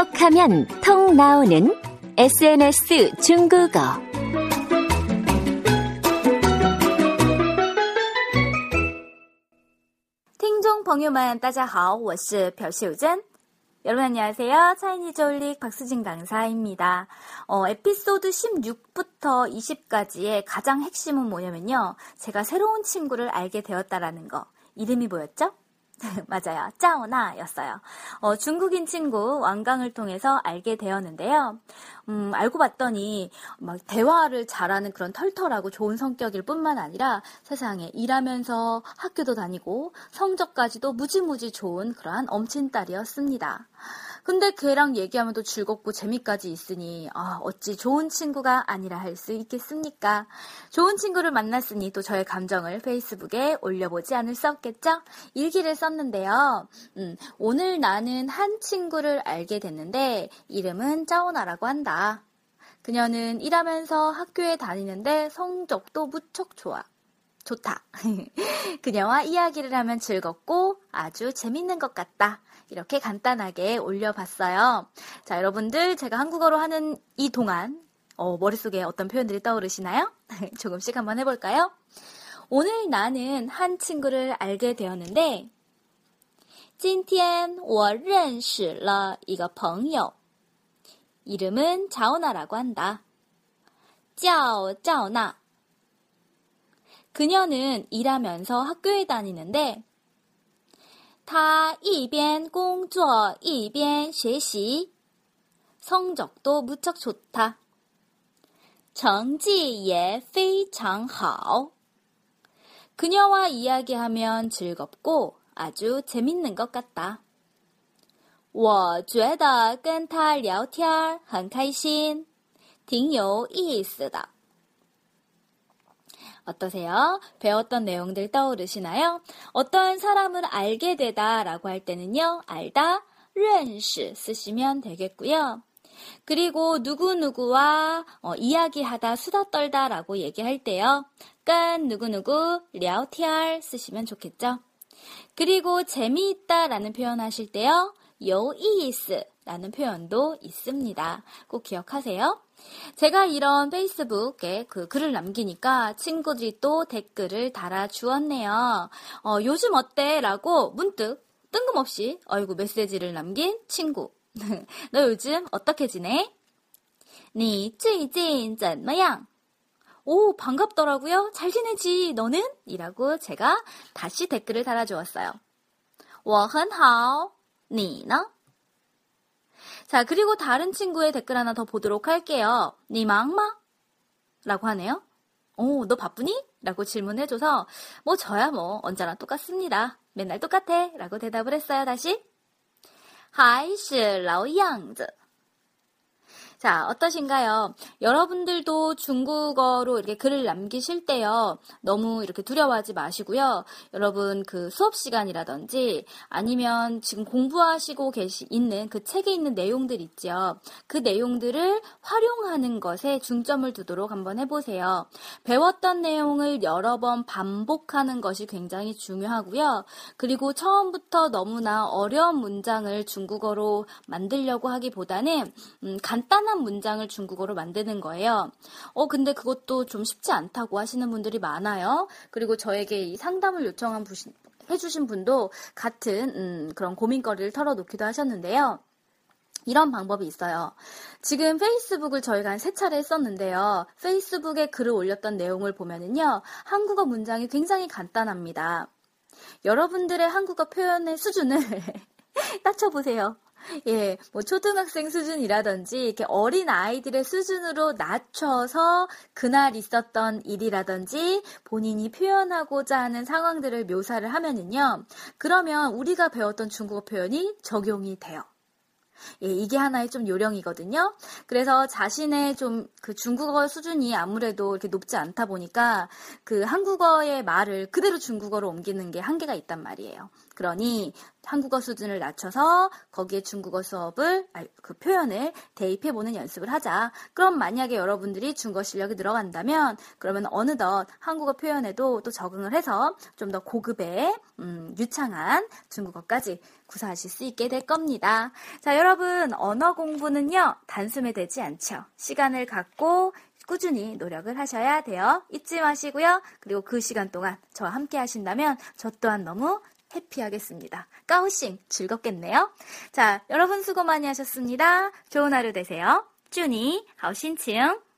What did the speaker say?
톡하면 통 나오는 SNS 중국어. 听众朋友们，大家好，我是朴秀珍。 여러분 안녕하세요. 차이니즈 올릭 박수진 강사입니다. 어, 에피소드 16부터 20까지의 가장 핵심은 뭐냐면요. 제가 새로운 친구를 알게 되었다라는 거. 이름이 뭐였죠? 맞아요. 짜오나였어요. 어, 중국인 친구 왕강을 통해서 알게 되었는데요. 음, 알고 봤더니 막 대화를 잘하는 그런 털털하고 좋은 성격일 뿐만 아니라 세상에 일하면서 학교도 다니고 성적까지도 무지무지 좋은 그러한 엄친딸이었습니다. 근데 걔랑 얘기하면 또 즐겁고 재미까지 있으니 아, 어찌 좋은 친구가 아니라 할 수 있겠습니까? 좋은 친구를 만났으니 또 저의 감정을 페이스북에 올려보지 않을 수 없겠죠? 일기를 썼는데요. 음, 오늘 나는 한 친구를 알게 됐는데 이름은 짜오나라고 한다. 그녀는 일하면서 학교에 다니는데 성적도 무척 좋아. 좋다. 그녀와 이야기를 하면 즐겁고 아주 재밌는 것 같다. 이렇게 간단하게 올려봤어요. 자, 여러분들 제가 한국어로 하는 이 동안 어, 머릿속에 어떤 표현들이 떠오르시나요? 조금씩 한번 해볼까요? 오늘 나는 한 친구를 알게 되었는데 今天我认识了一个朋友. 이름은 자오나라고 한다. 叫자오나. 그녀는 일하면서 학교에 다니는데 他一边工作一边学习. 성적도 무척 좋다. 成绩也非常好. 그녀와 이야기하면 즐겁고 아주 재밌는 것 같다. 我觉得跟他聊天很开心,挺有意思的. 어떠세요? 배웠던 내용들 떠오르시나요? 어떤 사람을 알게 되다 라고 할 때는요, 알다, 认识 쓰시면 되겠고요. 그리고 누구누구와 어, 이야기하다, 수다 떨다 라고 얘기할 때요, 跟 누구누구, 聊天 쓰시면 좋겠죠? 그리고 재미있다 라는 표현 하실 때요, 有意思 라는 표현도 있습니다. 꼭 기억하세요. 제가 이런 페이스북에 그 글을 남기니까 친구들이 또 댓글을 달아주었네요. 어, 요즘 어때? 라고 문득 뜬금없이 어이구 메시지를 남긴 친구. 너 요즘 어떻게 지내? 你最近怎么样? 오, 반갑더라고요. 잘 지내지, 너는? 이라고 제가 다시 댓글을 달아주었어요. 我很好, 你呢? 자, 그리고 다른 친구의 댓글 하나 더 보도록 할게요. 니 막마? 라고 하네요. 오, 너 바쁘니? 라고 질문해줘서, 뭐, 저야 뭐, 언제나 똑같습니다. 맨날 똑같아. 라고 대답을 했어요, 다시. 还是老样子. 자, 어떠신가요? 여러분들도 중국어로 이렇게 글을 남기실 때요. 너무 이렇게 두려워하지 마시고요. 여러분 그 수업 시간이라든지 아니면 지금 공부하시고 계시 있는 그 책에 있는 내용들 있죠. 그 내용들을 활용하는 것에 중점을 두도록 한번 해 보세요. 배웠던 내용을 여러 번 반복하는 것이 굉장히 중요하고요. 그리고 처음부터 너무나 어려운 문장을 중국어로 만들려고 하기보다는 음, 간단한 문장을 중국어로 만드는 거예요. 어, 근데 그것도 좀 쉽지 않다고 하시는 분들이 많아요. 그리고 저에게 이 상담을 요청한 부, 해주신 분도 같은 음, 그런 고민거리를 털어놓기도 하셨는데요. 이런 방법이 있어요. 지금 페이스북을 저희가 한 세 차례 했었는데요. 페이스북에 글을 올렸던 내용을 보면은요. 한국어 문장이 굉장히 간단합니다. 여러분들의 한국어 표현의 수준을 따쳐보세요. 예, 뭐 초등학생 수준이라든지 이렇게 어린 아이들의 수준으로 낮춰서 그날 있었던 일이라든지 본인이 표현하고자 하는 상황들을 묘사를 하면은요. 그러면 우리가 배웠던 중국어 표현이 적용이 돼요. 예, 이게 하나의 좀 요령이거든요. 그래서 자신의 좀 그 중국어 수준이 아무래도 이렇게 높지 않다 보니까 그 한국어의 말을 그대로 중국어로 옮기는 게 한계가 있단 말이에요. 그러니 한국어 수준을 낮춰서 거기에 중국어 수업을 그 표현을 대입해 보는 연습을 하자. 그럼 만약에 여러분들이 중국어 실력이 늘어간다면 그러면 어느덧 한국어 표현에도 또 적응을 해서 좀 더 고급의 음, 유창한 중국어까지 구사하실 수 있게 될 겁니다. 자, 여러분 언어 공부는요 단숨에 되지 않죠. 시간을 갖고 꾸준히 노력을 하셔야 돼요. 잊지 마시고요. 그리고 그 시간 동안 저와 함께 하신다면 저 또한 너무 해피하겠습니다. 까우싱 즐겁겠네요. 자, 여러분 수고 많이 하셨습니다. 좋은 하루 되세요. 쭈니, 하우신칭.